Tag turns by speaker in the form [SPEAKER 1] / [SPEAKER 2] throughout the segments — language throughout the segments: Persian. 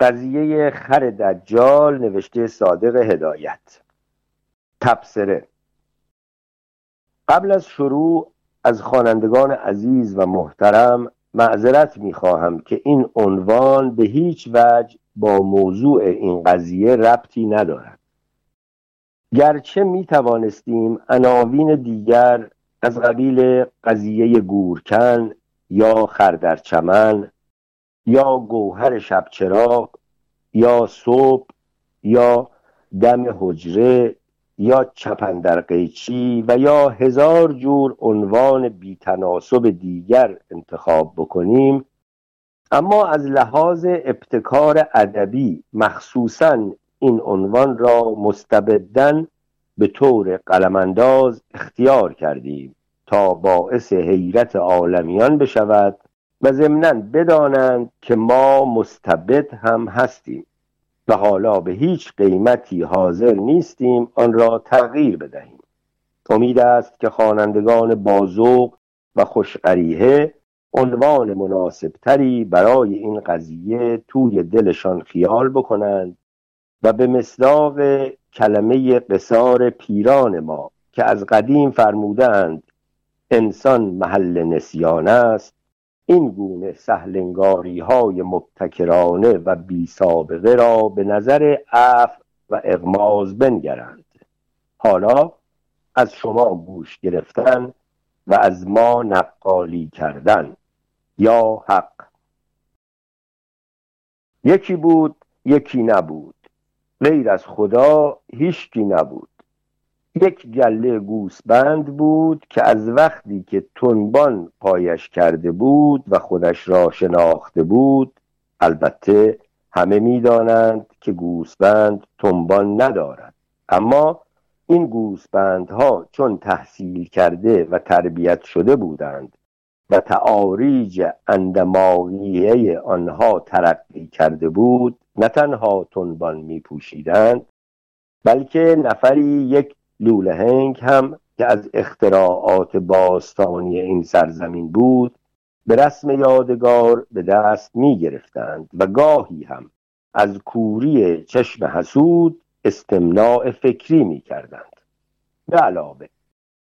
[SPEAKER 1] قضیه خر دجال نوشته صادق هدایت. تبصره. قبل از شروع از خوانندگان عزیز و محترم معذرت می‌خواهم که این عنوان به هیچ وجه با موضوع این قضیه ربطی ندارد. گرچه می توانستیم عناوین دیگر از قبیل قضیه گورکن یا خردرچمن یا گوهر شبچراغ یا صبح یا دم حجره یا چپندر قیچی و یا هزار جور عنوان بیتناسب دیگر انتخاب بکنیم. اما از لحاظ ابتکار ادبی مخصوصا این عنوان را مستبدن به طور قلمانداز اختیار کردیم تا باعث حیرت عالمیان بشود و ضمنا بدانند که ما مستبد هم هستیم و حالا به هیچ قیمتی حاضر نیستیم آن را تغییر بدهیم. امید است که خوانندگان بازوق و خوشقریحه عنوان مناسبتری برای این قضیه توی دلشان خیال بکنند و به مصداق کلمه قصار پیران ما که از قدیم فرمودند انسان محل نسیان است این گونه سهلنگاری های مبتکرانه و بی سابقه را به نظر عف و اغماز بنگرند. حالا از شما گوش گرفتن و از ما نقالی کردن. یا حق. یکی بود یکی نبود. غیر از خدا هیچکی نبود. یک گله گوسبند بود که از وقتی که تنبان پایش کرده بود و خودش را شناخته بود البته همه می‌دانند که گوسبند تنبان ندارد. اما این گوسبندها چون تحصیل کرده و تربیت شده بودند و تعاریج اندماغیه آنها ترقی کرده بود نه تنها تنبان می پوشیدند بلکه نفری یک لولهنگ هم که از اختراعات باستانی این سرزمین بود به رسم یادگار به دست می گرفتند و گاهی هم از کوری چشم حسود استمناع فکری می کردند به علاوه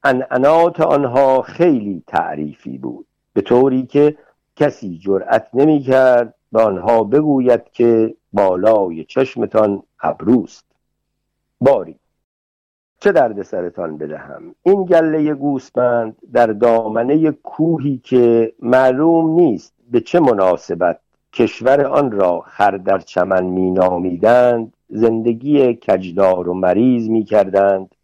[SPEAKER 1] انعنات آنها خیلی تعریفی بود به طوری که کسی جرأت نمی کرد به آنها بگوید که بالای چشمتان ابروست. باری چه درد سرتان بدهم؟ این گله گوسپند در دامنه کوهی که معلوم نیست به چه مناسبت کشور آن را خردر چمن می نامیدند زندگی کجدار و مریض می کردند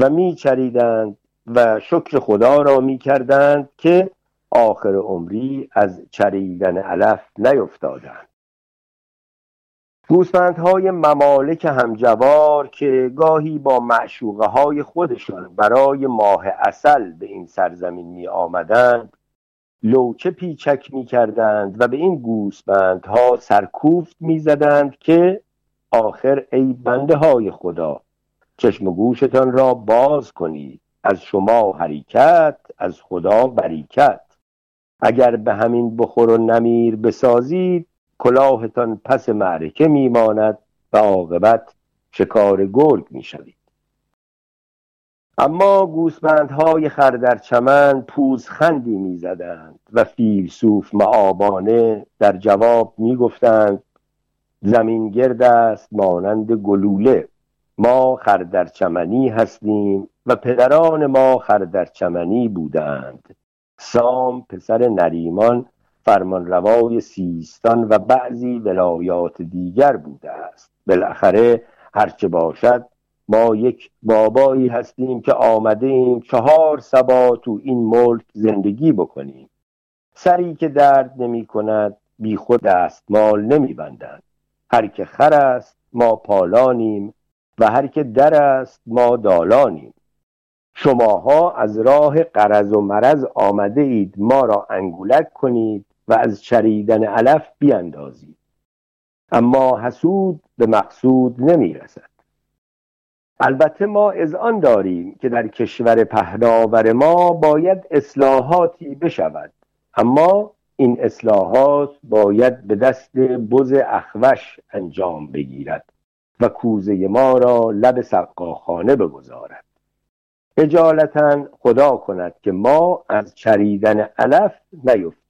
[SPEAKER 1] و می چریدند و شکر خدا را می کردند که آخر عمری از چریدن علف نیفتادند. گوسفندهای ممالک همجوار که گاهی با معشوقه های خودشان برای ماه اصل به این سرزمین می آمدند لوچه پیچک می کردند و به این گوسفندها سرکوفت می زدند که آخر ای بنده های خدا چشم گوشتان را باز کنید از شما حرکت از خدا بریکت اگر به همین بخور و نمیر بسازید کلاهتان پس معرکه میماند و عاقبت شکار گرگ می‌شوید. اما گوسفندهای خردر چمن پوزخندی می‌زدند و فیلسوف معابانه در جواب می‌گفتند زمین گرد است مانند گلوله ما خردرچمنی هستیم و پدران ما خردرچمنی بودند. سام پسر نریمان فرمانروای سیستان و بعضی ولایات دیگر بوده است. بالاخره هرچه باشد ما یک بابایی هستیم که آمده ایم چهار سبا تو این ملک زندگی بکنیم. سری که درد نمی کند بی خود دستمال نمی بندند هر که خر است ما پالانیم و هر که در است ما دالانیم. شماها از راه قرض و مرض آمده اید ما را انگولک کنید و از چریدن علف بیاندازید اما حسود به مقصود نمی رسد البته ما از آن داریم که در کشور پهناور ما باید اصلاحاتی بشود. اما این اصلاحات باید به دست بز اخوش انجام بگیرد و کوزه ما را لب سقاخانه بگذارد. اجالتا خدا کند که ما از چریدن علف نیفتیم.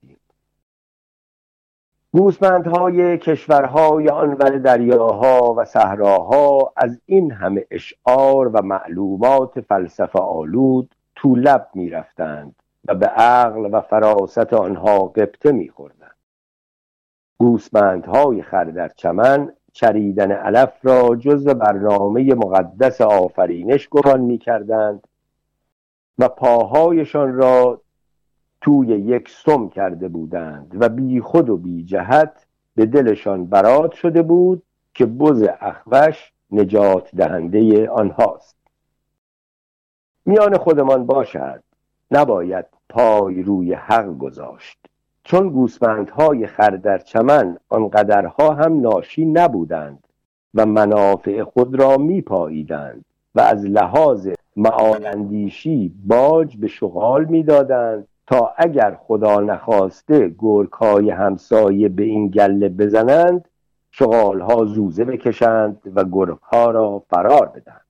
[SPEAKER 1] گوسفندهای کشورهای آنور دریاها و صحراها از این همه اشعار و معلومات فلسفه آلود تو لب می‌رفتند و به عقل و فراست آنها قبطه میخوردند. گوسفندهای خر در چمن چریدن علف را جز برنامه مقدس آفرینش گمان می‌کردند و پاهایشان را توی یک سم کرده بودند و بی خود و بی جهت به دلشان برات شده بود که بز اخوش نجات دهنده آنهاست. میان خودمان باشد نباید پای روی حق گذاشت. چون گوسفندهای خر در چمن آنقدرها هم ناشی نبودند و منافع خود را میپاییدند و از لحاظ معالندیشی باج به شغال می‌دادند تا اگر خدا نخواسته گرکای همسایه به این گله بزنند شغالها زوزه بکشند و گرگها را فرار بدهند.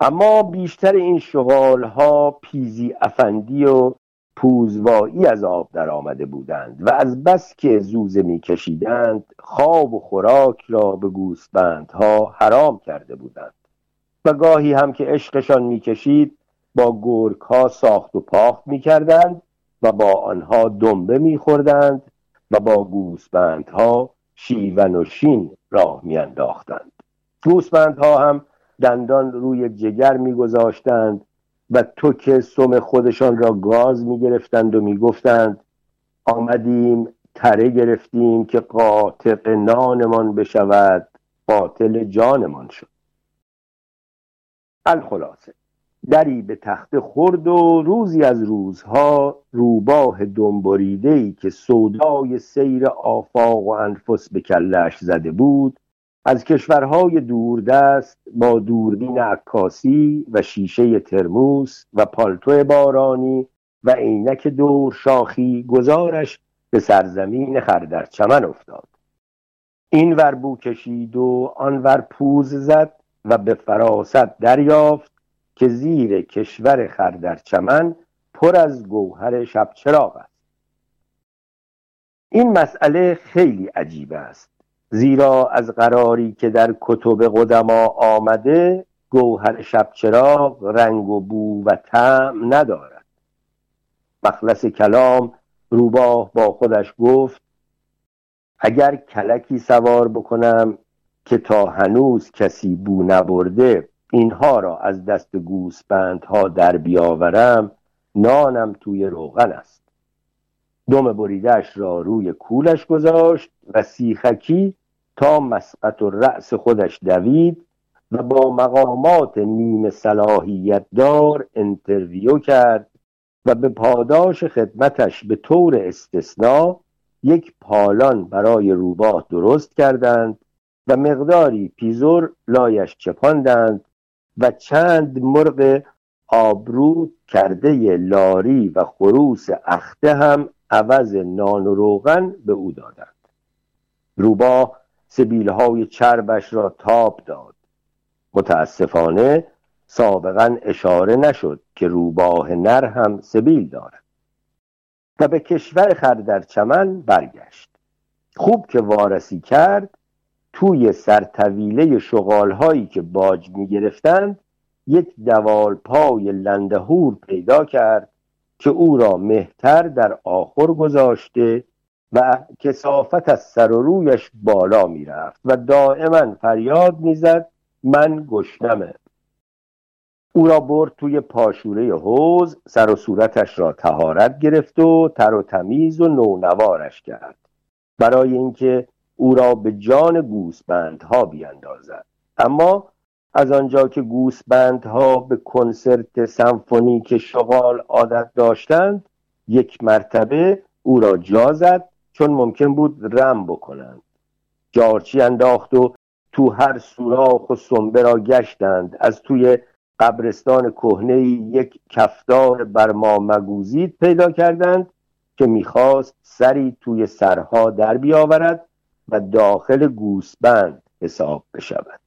[SPEAKER 1] اما بیشتر این شغالها پیزی افندی و پوزوایی از آب در آمده بودند و از بس که زوزه میکشیدند خواب و خوراک را به گوسفندها حرام کرده بودند. و گاهی هم که عشقشان می‌کشید با گرگ ساخت و پاخت می‌کردند و با آنها دنبه میخوردند و با گوسفندها شیون و شین راه میانداختند. گوسفندها هم دندان روی جگر میگذاشتند و توک سم خودشان را گاز می‌گرفتند و می‌گفتند آمدیم تره گرفتیم که قاطق نانمان بشود قاتل جانمان شد. الخلاصه. دری به تخت خورد و روزی از روزها روباه دنبریده ای که سودای سیر آفاق و انفس به کلش زده بود از کشورهای دوردست با دوربین عکاسی و شیشه ترموس و پالتو بارانی و عینک دور شاخی گزارش به سرزمین خردر چمن افتاد. این ور بو کشید و آن ور پوز زد و به فراست دریافت که زیر کشور خردر چمن پر از گوهر شب چراغ است. این مسئله خیلی عجیب است. زیرا از قراری که در کتب قدما آمده گوهر شب چراغ رنگ و بو و طعم ندارد. مخلص کلام روباه با خودش گفت اگر کلکی سوار بکنم که تا هنوز کسی بو نبرده اینها را از دست گوسپندها در بیاورم نانم توی روغن است. دم بریدش را روی کولش گذاشت و سیخکی تا مسقط و رأس خودش دوید و با مقامات نیم صلاحیت دار انترویو کرد و به پاداش خدمتش به طور استثنا یک پالان برای روباه درست کردند و مقداری پیزور لایش چپاندند و چند مرغ آبرود کرده لاری و خروس اخته هم عوض نان و روغن به او دادند. روباه سبیلهای چربش را تاب داد. متاسفانه سابقا اشاره نشد که روباه نر هم سبیل دارد و به کشور خردر چمن برگشت. خوب که وارسی کرد توی سرطویله شغالهایی که باج می گرفتند یک دوال پای لندهور پیدا کرد که او را مهتر در آخر گذاشته و کسافت از سر و رویش بالا می‌رفت و دائما فریاد می‌زد من گشنمه. او را برد توی پاشوره حوز سر و صورتش را تهارت گرفت و تر و تمیز و نونوارش کرد. برای اینکه او را به جان گوسبندها بیاندازد اما از آنجا که گوسبندها به کنسرت سمفونیک شغال عادت داشتند یک مرتبه او را جا زد چون ممکن بود رم بکنند. جارچی انداخت و تو هر سوراخ و سنبه را گشتند. از توی قبرستان کهنه یک کفدار بر ما مگوزید پیدا کردند که می‌خواست سری توی سرها در بیاورد و داخل گوسبند حساب بشود.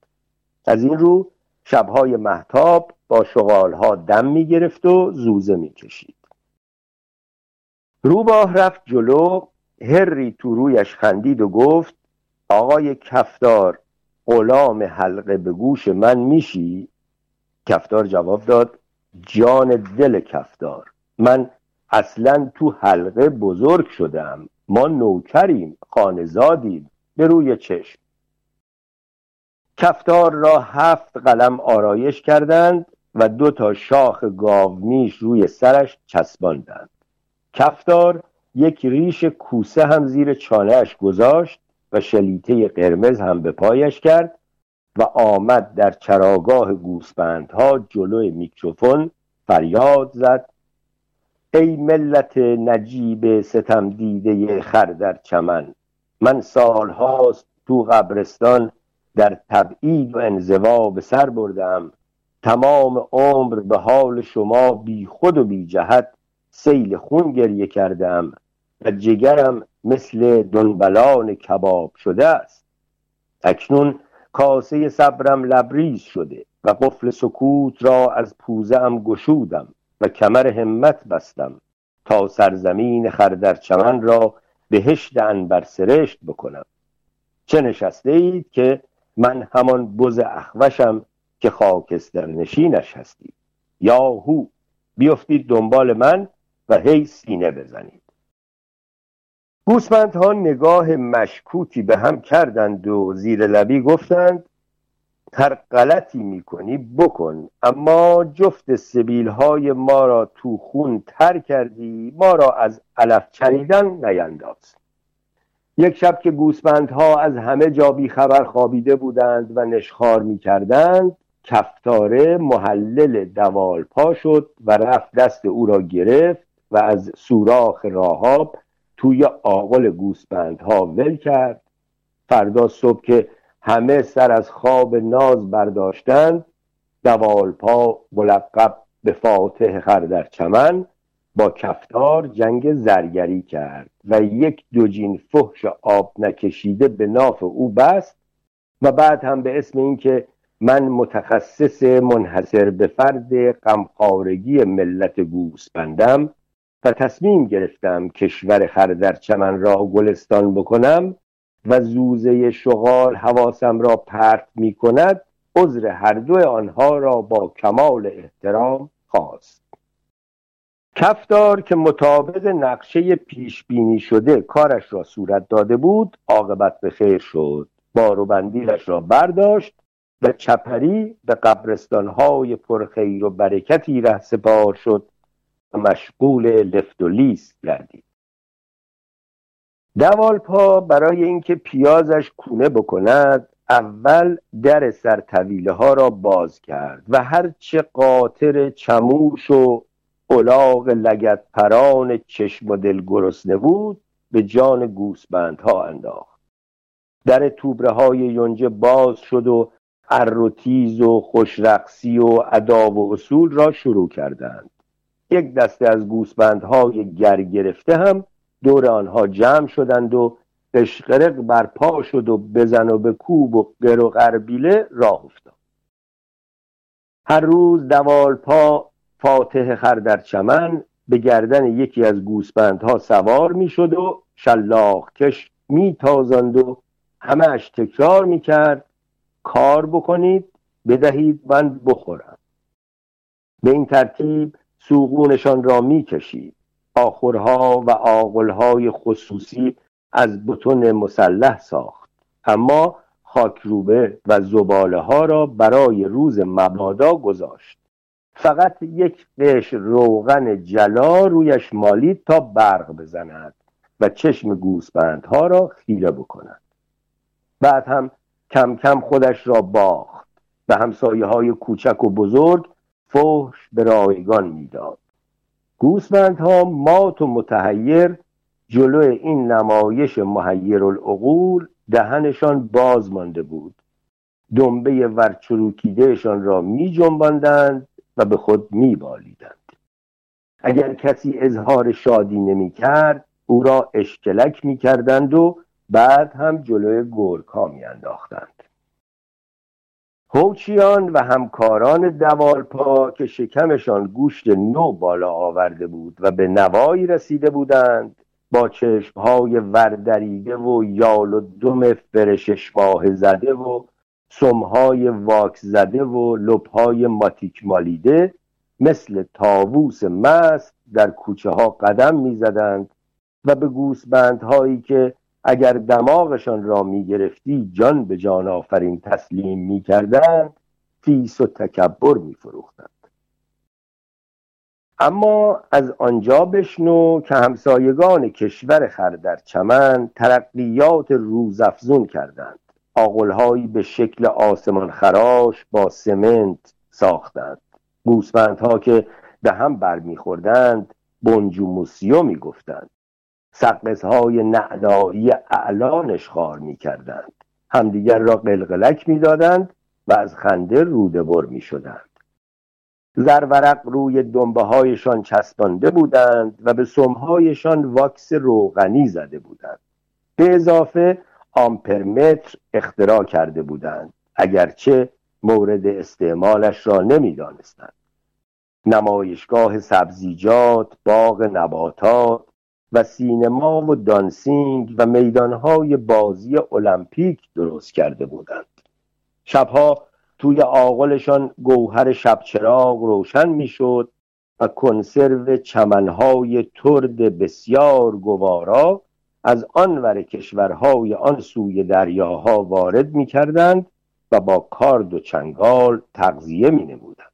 [SPEAKER 1] از این رو شبهای محتاب با شغالها دم می‌گرفت و زوزه می‌کشید. روباه رفت جلو هری تو رویش خندید و گفت آقای کفدار غلام حلقه به گوش من میشی؟ کفدار جواب داد جان دل کفدار من اصلا تو حلقه بزرگ شدم ما نوکریم خانزادیم. به روی چشم. کفتار را هفت قلم آرایش کردند و دو تا شاخ گاومیش روی سرش چسباندند. کفتار یک ریش کوسه هم زیر چانهش گذاشت و شلیته قرمز هم به پایش کرد و آمد در چراگاه گوسپندها جلوی میکروفون فریاد زد. ای ملت نجیب ستم دیده خر در چمن من سالهاست تو قبرستان در تبعید و انزوا به سر بردم. تمام عمر به حال شما بی خود و بی جهت سیل خون گریه کردم و جگرم مثل دنبلان کباب شده است. اکنون کاسه صبرم لبریز شده و قفل سکوت را از پوزه ام گشودم و کمر همت بستم تا سرزمین خردر چمن را بهشت انبر سرشت بکنم. چه نشسته اید که من همان بز اخوشم که خاکستر نشینش هستید یا هو بیفتید دنبال من و هی سینه بزنید. گوسفندها نگاه مشکوکی به هم کردند و زیر لبی گفتند هر غلطی می‌کنی بکن. اما جفت سبیل های ما را تو خون تر کردی ما را از علف چریدن نینداز. یک شب که گوسفندها از همه جا خبر خوابیده بودند و نشخار می‌کردند کفتاره محلل دوال پا شد و رفت دست او را گرفت و از سوراخ راهاب توی آقل گوسفندها ول کرد. فردا صبح که همه سر از خواب ناز برداشتند. دوالپا ملقب به فاتح خردر چمن. با کفتار جنگ زرگری کرد و یک دوجین فحش آب نکشیده به ناف او بست و بعد هم به اسم اینکه من متخصص منحصر به فرد غمخوارگی ملت گوسپندم و تصمیم گرفتم کشور خردر چمن را گلستان بکنم و زوزه شغال حواسم را پرت می کند عذر هر دو آنها را با کمال احترام خواست. کفدار که مطابق نقشه پیش بینی شده کارش را صورت داده بود عاقبت به خیر شد. بار و بندیلش را برداشت و چپری به قبرستانهای پرخیر و برکتی ره سپار شد و مشغول لفت و لیست گردید. دوالپا برای اینکه پیازش کونه بکند اول در سرطویله ها را باز کرد و هرچه قاطر چموش و الاغ لگت پران چشم و دل گرسنه بود به جان گوسبندها انداخت. در توبره های یونجه باز شد و اروتیز و خوشرقصی و اداب و اصول را شروع کردند. یک دسته از گوسبندهای گر گرفته هم دور آنها جمع شدند و قشقرق برپا شد و بزن و به کوب و گر و غربیله راه افتاد. هر روز دوالپا فاتح خر در چمن به گردن یکی از گوسپندها سوار می شد و شلاق کش می تازند و همهش تکرار می کرد کار بکنید بدهید من بخورم. به این ترتیب سوقونشان را می کشید آخرها و آقلهای خصوصی از بتون مسلح ساخت. اما خاکروبه و زباله ها را برای روز مبادا گذاشت. فقط یک قش روغن جلا رویش مالید تا برق بزند و چشم گوسپندها را خیره بکند. بعد هم کم کم خودش را باخت به همسایه های کوچک و بزرگ فحش به رایگان می‌داد. گوسفندها مات و متحیر جلو این نمایش محیر العقول دهنشان باز مانده بود. دنبه ورچروکیدهشان را می جنباندند و به خود می بالیدند. اگر کسی اظهار شادی نمی کرد او را اشکلک می کردند و بعد هم جلوی گرکا می انداختند. هوچیان و همکاران دوالپا که شکمشان گوشت نو بالا آورده بود و به نوایی رسیده بودند با چشمهای وردریده و یال و دم فر شش ماهه زده و سمهای واکس زده و لبهای ماتیک مالیده مثل طاووس مست در کوچه ها قدم می‌زدند و به گوسفندهایی که اگر دماغشان را می گرفتی جان به جان آفرین تسلیم می کردند فیس و تکبر می فروختند اما از آنجا بشنو که همسایگان کشور خردر چمن ترقیات روزافزون کردند. آقلهایی به شکل آسمان خراش با سمنت ساختند. گوسفندها که به هم برمیخوردند بنجوموسیو می‌گفتند. های نعنایی اعلا نشخار می‌کردند. همدیگر را قلقلک می‌دادند و از خنده روده بر می‌شدند. زرورق روی دنبه هایشان چسبانده بودند و به سمهایشان واکس روغنی زده بودند. به اضافه آمپرمتر اختراع کرده بودند اگرچه مورد استعمالش را نمی‌دانستند. نمایشگاه سبزیجات باغ نباتات و سینما و دانسینگ و میدانهای بازی المپیک درست کرده بودند. شبها توی آغلشان گوهر شبچراغ روشن می‌شد و کنسرو چمنهای ترد بسیار گوارا از آن کشورهای آن سوی دریاها وارد می کردند و با کارد و چنگال تغذیه می نمودند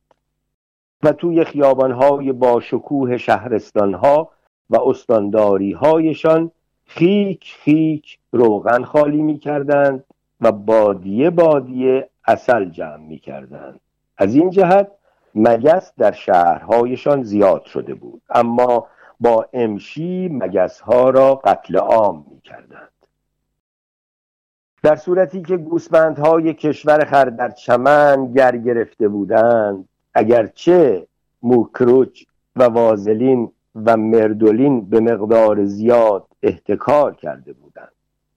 [SPEAKER 1] و توی خیابانهای با شکوه شهرستانها و استانداری هایشان خیک خیک روغن خالی می کردند و بادیه بادیه اصل جمع می کردند از این جهت مگس در شهرهایشان زیاد شده بود اما با امشی مگس ها را قتل عام می کردند در صورتی که گوسفندهای کشور خر در چمن گر گرفته بودند اگرچه موکروچ و وازلین و مردولین به مقدار زیاد احتکار کرده بودند.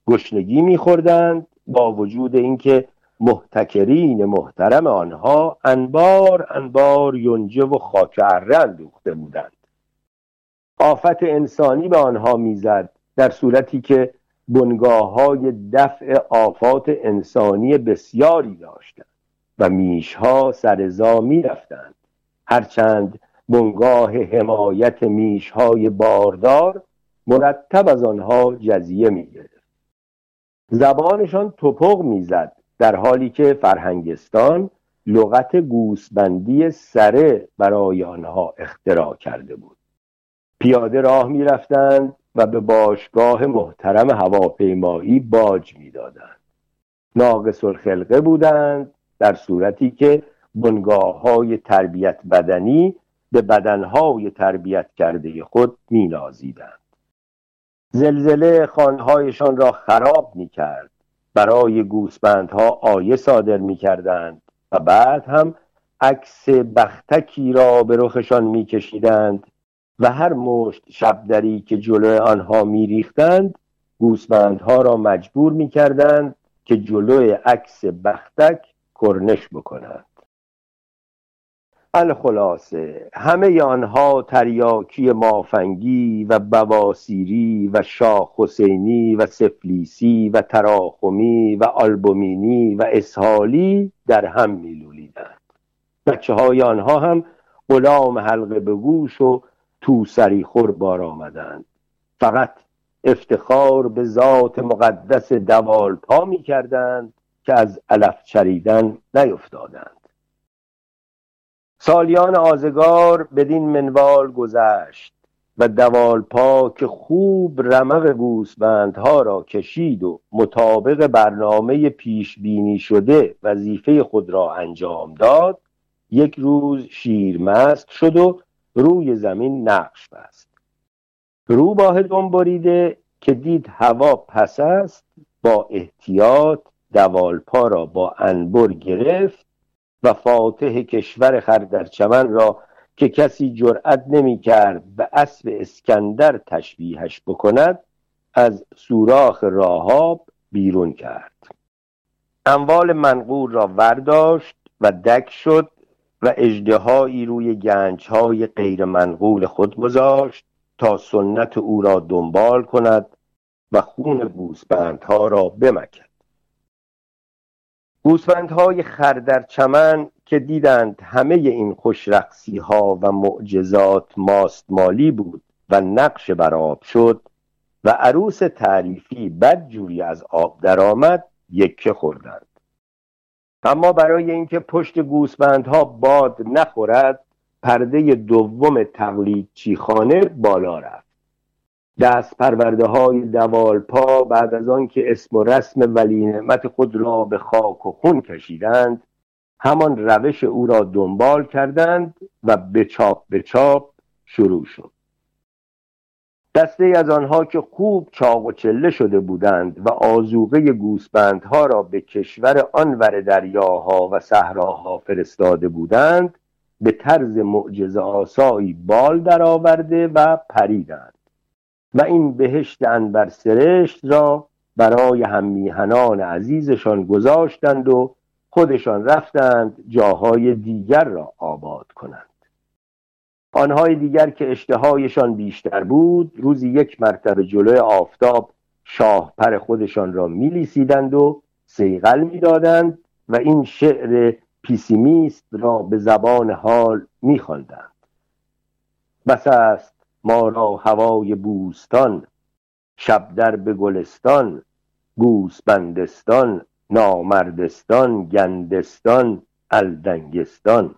[SPEAKER 1] گشنگی میخوردند با وجود اینکه محتکرین محترم آنها انبار انبار یونجه و خاک اره اندوخته بودند. آفت انسانی به آنها می‌زد در صورتی که بنگاه های دفع آفات انسانی بسیاری داشتند و میشها سرزا می رفتند هرچند بنگاه حمایت میشهای باردار مرتب از آنها جزیه می گرفت زبانشان توپق می‌زد در حالی که فرهنگستان لغت گوسبندی سره برای آنها اختراع کرده بود. پیاده راه می‌رفتند و به باشگاه محترم هواپیمایی باج می‌دادند. ناقص الخلقه بودند در صورتی که بنگاه های تربیت بدنی به بدنهای تربیت کرده خود مینازیدند. زلزله خانهایشان را خراب می کرد برای گوسفندها آیه صادر می کردند و بعد هم عکس بختکی را به رخشان می کشیدند و هر مشت شبدری که جلو آنها می ریختند گوسفندها را مجبور می کردند که جلوی عکس بختک کرنش بکنند. الخلاصه همه آنها تریاکی مافنگی و بواسیری و شاه حسینی و سفلیسی و تراخمی و آلبومینی و اسحالی در هم میلولیدند. بچه های آنها هم غلام حلقه به گوش و تو سری خور بار آمدند. فقط افتخار به ذات مقدس دوال پا می کردند که از علف چریدن نیفتادند. سالیان آزگار بدین منوال گذشت و دوالپا که خوب رمق گوسبندها را کشید و مطابق برنامه پیش بینی شده وظیفه خود را انجام داد یک روز شیرمست شد و روی زمین نقش بست. روباه دنبریده که دید هوا پس است با احتیاط دوالپا را با انبر گرفت و فاتح کشور خردرچمن را که کسی جرأت نمی کرد به اسب اسکندر تشبیهش بکند از سوراخ راهاب بیرون کرد. اموال منقول را ورداشت و دک شد و اجدهایی روی گنجهای غیر منقول خود گذاشت تا سنت او را دنبال کند و خون گوسفندها را بمکد. گوسفندهای خر در چمن که دیدند همه این خوشرقصی ها و معجزات ماستمالی بود و نقش براب شد و عروس تعریفی بد جوری از آب درآمد یکه خوردند. اما برای اینکه پشت گوسفندها باد نخورد پرده دوم تقلید چیخانه بالا رفت. دست پرورده های دوالپا بعد از آن که اسم و رسم ولی نعمت خود را به خاک و خون کشیدند همان روش او را دنبال کردند و به چاپ به چاپ شروع شد. دسته از آنها که خوب چاق و چله شده بودند و آزوغه گوسفندها را به کشور آنور دریاها و صحراها فرستاده بودند به طرز معجزه آسایی بال درآورده و پریدند. و این بهشت انبر سرشت را برای هممیهنان عزیزشان گذاشتند و خودشان رفتند جاهای دیگر را آباد کنند. آنهای دیگر که اشتهایشان بیشتر بود روزی یک مرتبه جلوی آفتاب شاهپر خودشان را میلیسیدند و سیغل می‌دادند و این شعر پیسیمیست را به زبان حال میخواندند. بس است ما را هوای بوستان شب در به گلستان گوسبندستان نامردستان گندستان الدنگستان.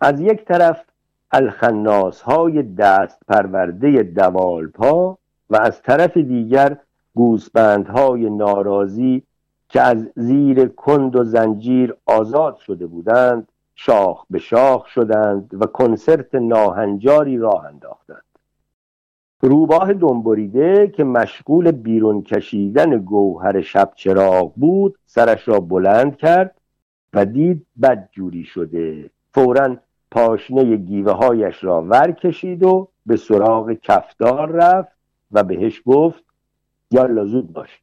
[SPEAKER 1] از یک طرف الخناس های دست پرورده دوالپا و از طرف دیگر گوسبندهای ناراضی که از زیر کند و زنجیر آزاد شده بودند شاخ به شاخ شدند و کنسرت ناهنجاری راه انداختند. روباه دنبریده که مشغول بیرون کشیدن گوهر شب چراغ بود سرش را بلند کرد و دید بد جوری شده. فورا پاشنه گیوه هایش را ور کشید و به سراغ کفدار رفت و بهش گفت یا زود باش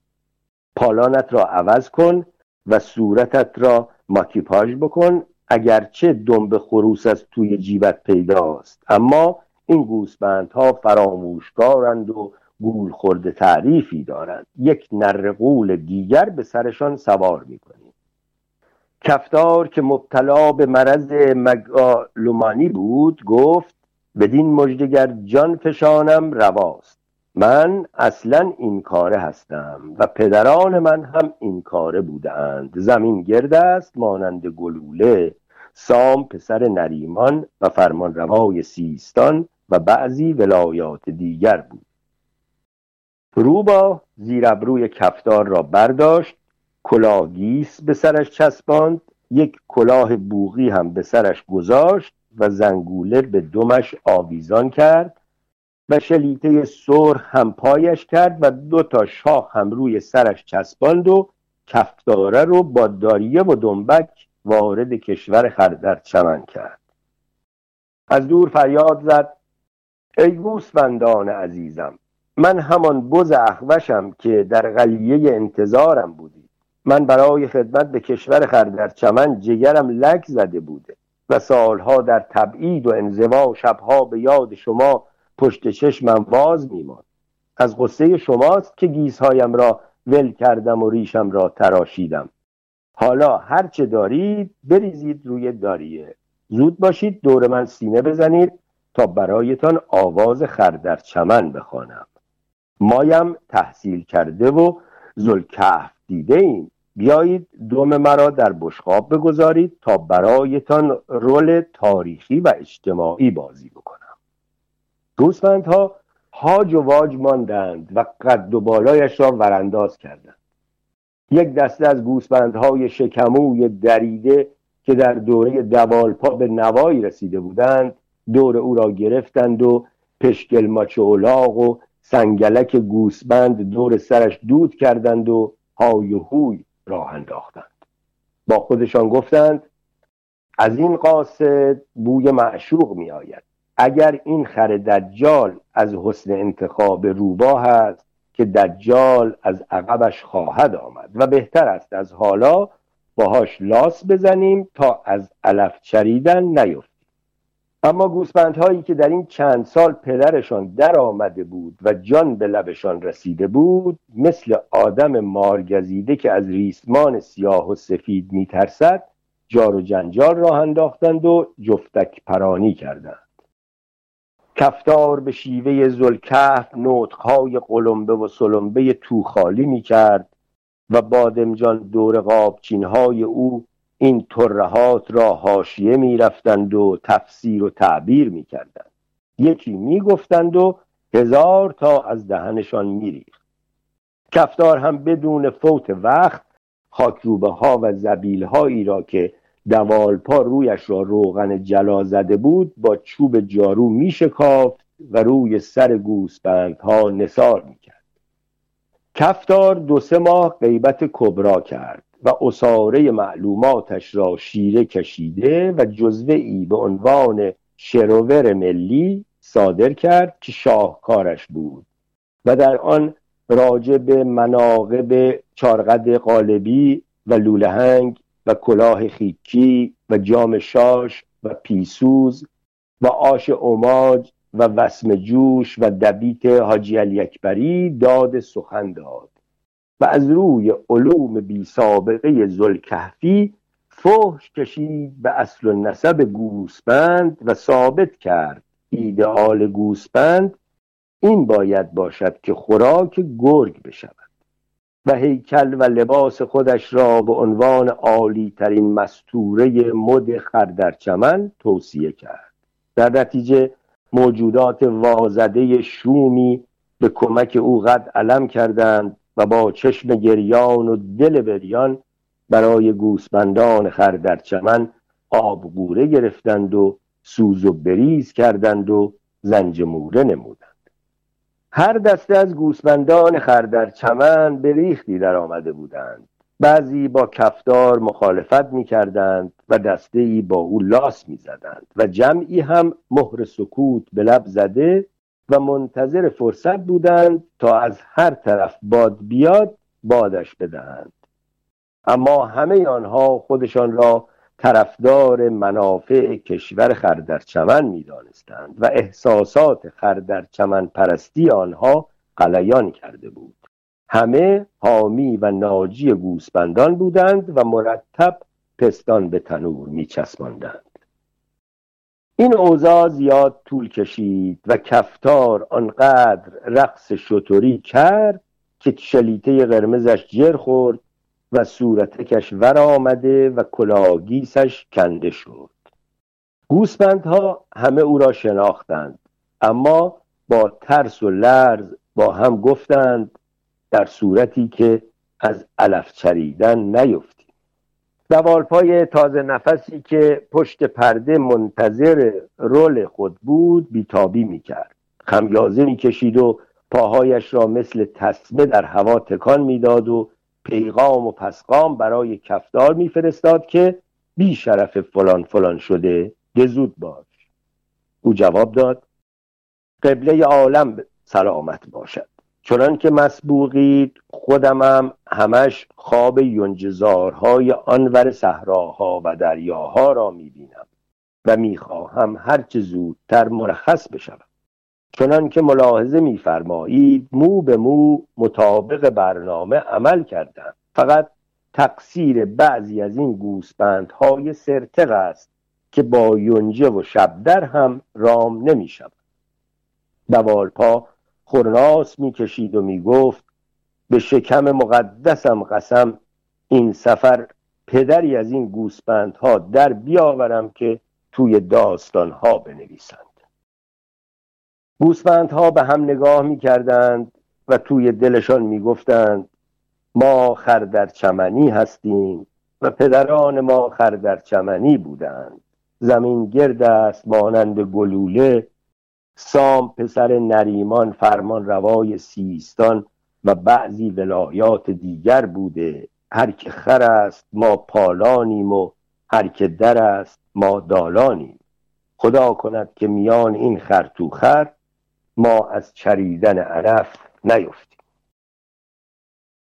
[SPEAKER 1] پالانت را عوض کن و صورتت را ماکیپاژ بکن اگرچه دنب خروس از توی جیبت پیداست. اما این گوسفندها فراموشکارند و گول خورده تعریفی دارند. یک نرقول دیگر به سرشان سوار می‌کنیم. کفتار که مبتلا به مرض مگالومانی بود گفت بدین مجدگر جان فشانم رواست. من اصلا این کاره هستم و پدران من هم این کاره بودند. زمین گرد است مانند گلوله. سام پسر نریمان و فرمان روای سیستان و بعضی ولایات دیگر بود. روبا زیرابروی کفتار را برداشت کلاهگیس به سرش چسباند یک کلاه بوغی هم به سرش گذاشت و زنگوله به دمش آویزان کرد و شلیته سرخ هم پایش کرد و دو تا شاخ هم روی سرش چسباند و کفتاره رو با داریه و دنبک وارد کشور خردر چمن کرد. از دور فریاد زد ای گوسفندان عزیزم من همان بز اخوشم که در غلیه انتظارم بودی. من برای خدمت به کشور خردر چمن جگرم لک زده بوده و سالها در تبعید و انزوا شبها به یاد شما پشت چشمم واز میماند. از غصه شماست که گیزهایم را ول کردم و ریشم را تراشیدم. حالا هرچه دارید بریزید روی داریه. زود باشید دور من سینه بزنید تا برایتان آواز خردر چمن بخوانم. مایم تحصیل کرده و زلکهف دیده ایم. بیایید دوم مرا در بشخاب بگذارید تا برایتان رول تاریخی و اجتماعی بازی بکنم. گوسفندها هاج و واج ماندند و قد و بالایش را ورانداز کردند. یک دسته از گوسفندهای شکموی دریده که در دوره دوالپا به نوایی رسیده بودند دور او را گرفتند و پشگل ماچ و سنگلک گوسبند دور سرش دود کردند و های و هوی راه انداختند. با خودشان گفتند از این قاصد بوی معشوق می آید اگر این خر دجال از حسن انتخاب روباه است که دجال از عقبش خواهد آمد و بهتر است از حالا باهاش لاس بزنیم تا از علف چریدن نیفتیم. اما گوسفندهایی که در این چند سال پدرشان در آمده بود و جان به لبشان رسیده بود مثل آدم مارگزیده که از ریسمان سیاه و سفید میترسد جار و جنجال راه انداختند و جفتک پرانی کردند. کفتار به شیوه زلکف نوتهای قلمبه و سلمبه توخالی می کرد و بادمجان دور قابچینهای او این ترهات را حاشیه می رفتند و تفسیر و تعبیر می کردند یکی می گفتند و هزار تا از دهنشان می ریخت کفتار هم بدون فوت وقت خاکروبه ها و زبیل هایی را که دوالپا رویش را روغن جلا زده بود با چوب جارو می شکافت و روی سر گوسپندها نسار می کرد کفتار دو سه ماه غیبت کبرا کرد و اساره معلوماتش را شیره کشیده و جزوه ای به عنوان شروور ملی صادر کرد که شاهکارش بود و در آن راجع به مناقب چارقد قالبی و لولهنگ و کلاه خیکی و جام شاش و پیسوز و آش اماج و وسم جوش و دبیت حاجی علی اکبری داد سخن داد. و از روی علوم بی سابقه زلکهفی فحش کشید به اصل و نسب گوسپند و ثابت کرد ایدئال گوسپند این باید باشد که خوراک گرگ بشود. و هیکل و لباس خودش را به عنوان عالی ترین مستوره مد خردر چمن توصیه کرد. در نتیجه موجودات وازده شومی به کمک او قد علم کردند و با چشم گریان و دل بریان برای گوسفندان خردر چمن آبگوره گرفتند و سوز و بریز کردند و زنجموره نمودند. هر دسته از گوسفندان خردر چمن به ریختی در آمده بودند. بعضی با کفدار مخالفت می کردند و دسته ای با او لاس می زدند و جمعی هم مهر سکوت به لب زده و منتظر فرصت بودند تا از هر طرف باد بیاد بادش بدهند. اما همه آنها خودشان را طرفدار منافع کشور خردرچمن می دانستند و احساسات خردرچمن پرستی آنها قلیان کرده بود. همه حامی و ناجی گوسپندان بودند و مرتب پستان به تنور می چسباندند این اوضاع زیاد طول کشید و کفتار آنقدر رقص شطوری کرد که شلیته قرمزش جر خورد و صورتکش ور آمده و کلاگیسش کنده شد. گوسپندها همه او را شناختند اما با ترس و لرز با هم گفتند در صورتی که از علف چریدن نیفتیم. دوالپای تازه نفسی که پشت پرده منتظر رول خود بود بیتابی می‌کرد. خمیازه می‌کشید و پاهایش را مثل تسمه در هوا تکان می‌داد و پیغام و پسقام برای کفدار میفرستاد که بی شرف فلان فلان شده زود باش. او جواب داد قبله عالم سلامت باشد. چنان که مسبوقید خودمم همش خواب یونجزارهای آنور صحراها و دریاها را می‌بینم و می‌خواهم هرچه زودتر مرخص بشوم. چنان که ملاحظه میفرمایید مو به مو مطابق برنامه عمل کردم فقط تقصیر بعضی از این گوسپندهای سرتق است که با یونجه و شبدر هم رام نمی شود دوالپا خورناس می‌کشید و می‌گفت به شکم مقدسم قسم این سفر پدری از این گوسپندها در بیاورم که توی داستانها بنویسند. گوسفندها به هم نگاه می کردند و توی دلشان می گفتند ما خردر چمنی هستیم و پدران ما خردر چمنی بودند. زمین گرد است مانند گلوله. سام پسر نریمان فرمان روای سیستان و بعضی ولایات دیگر بوده. هر که خر است ما پالانیم و هر که در است ما دالانیم. خدا کند که میان این خر تو خر ما از چریدن علف نیفت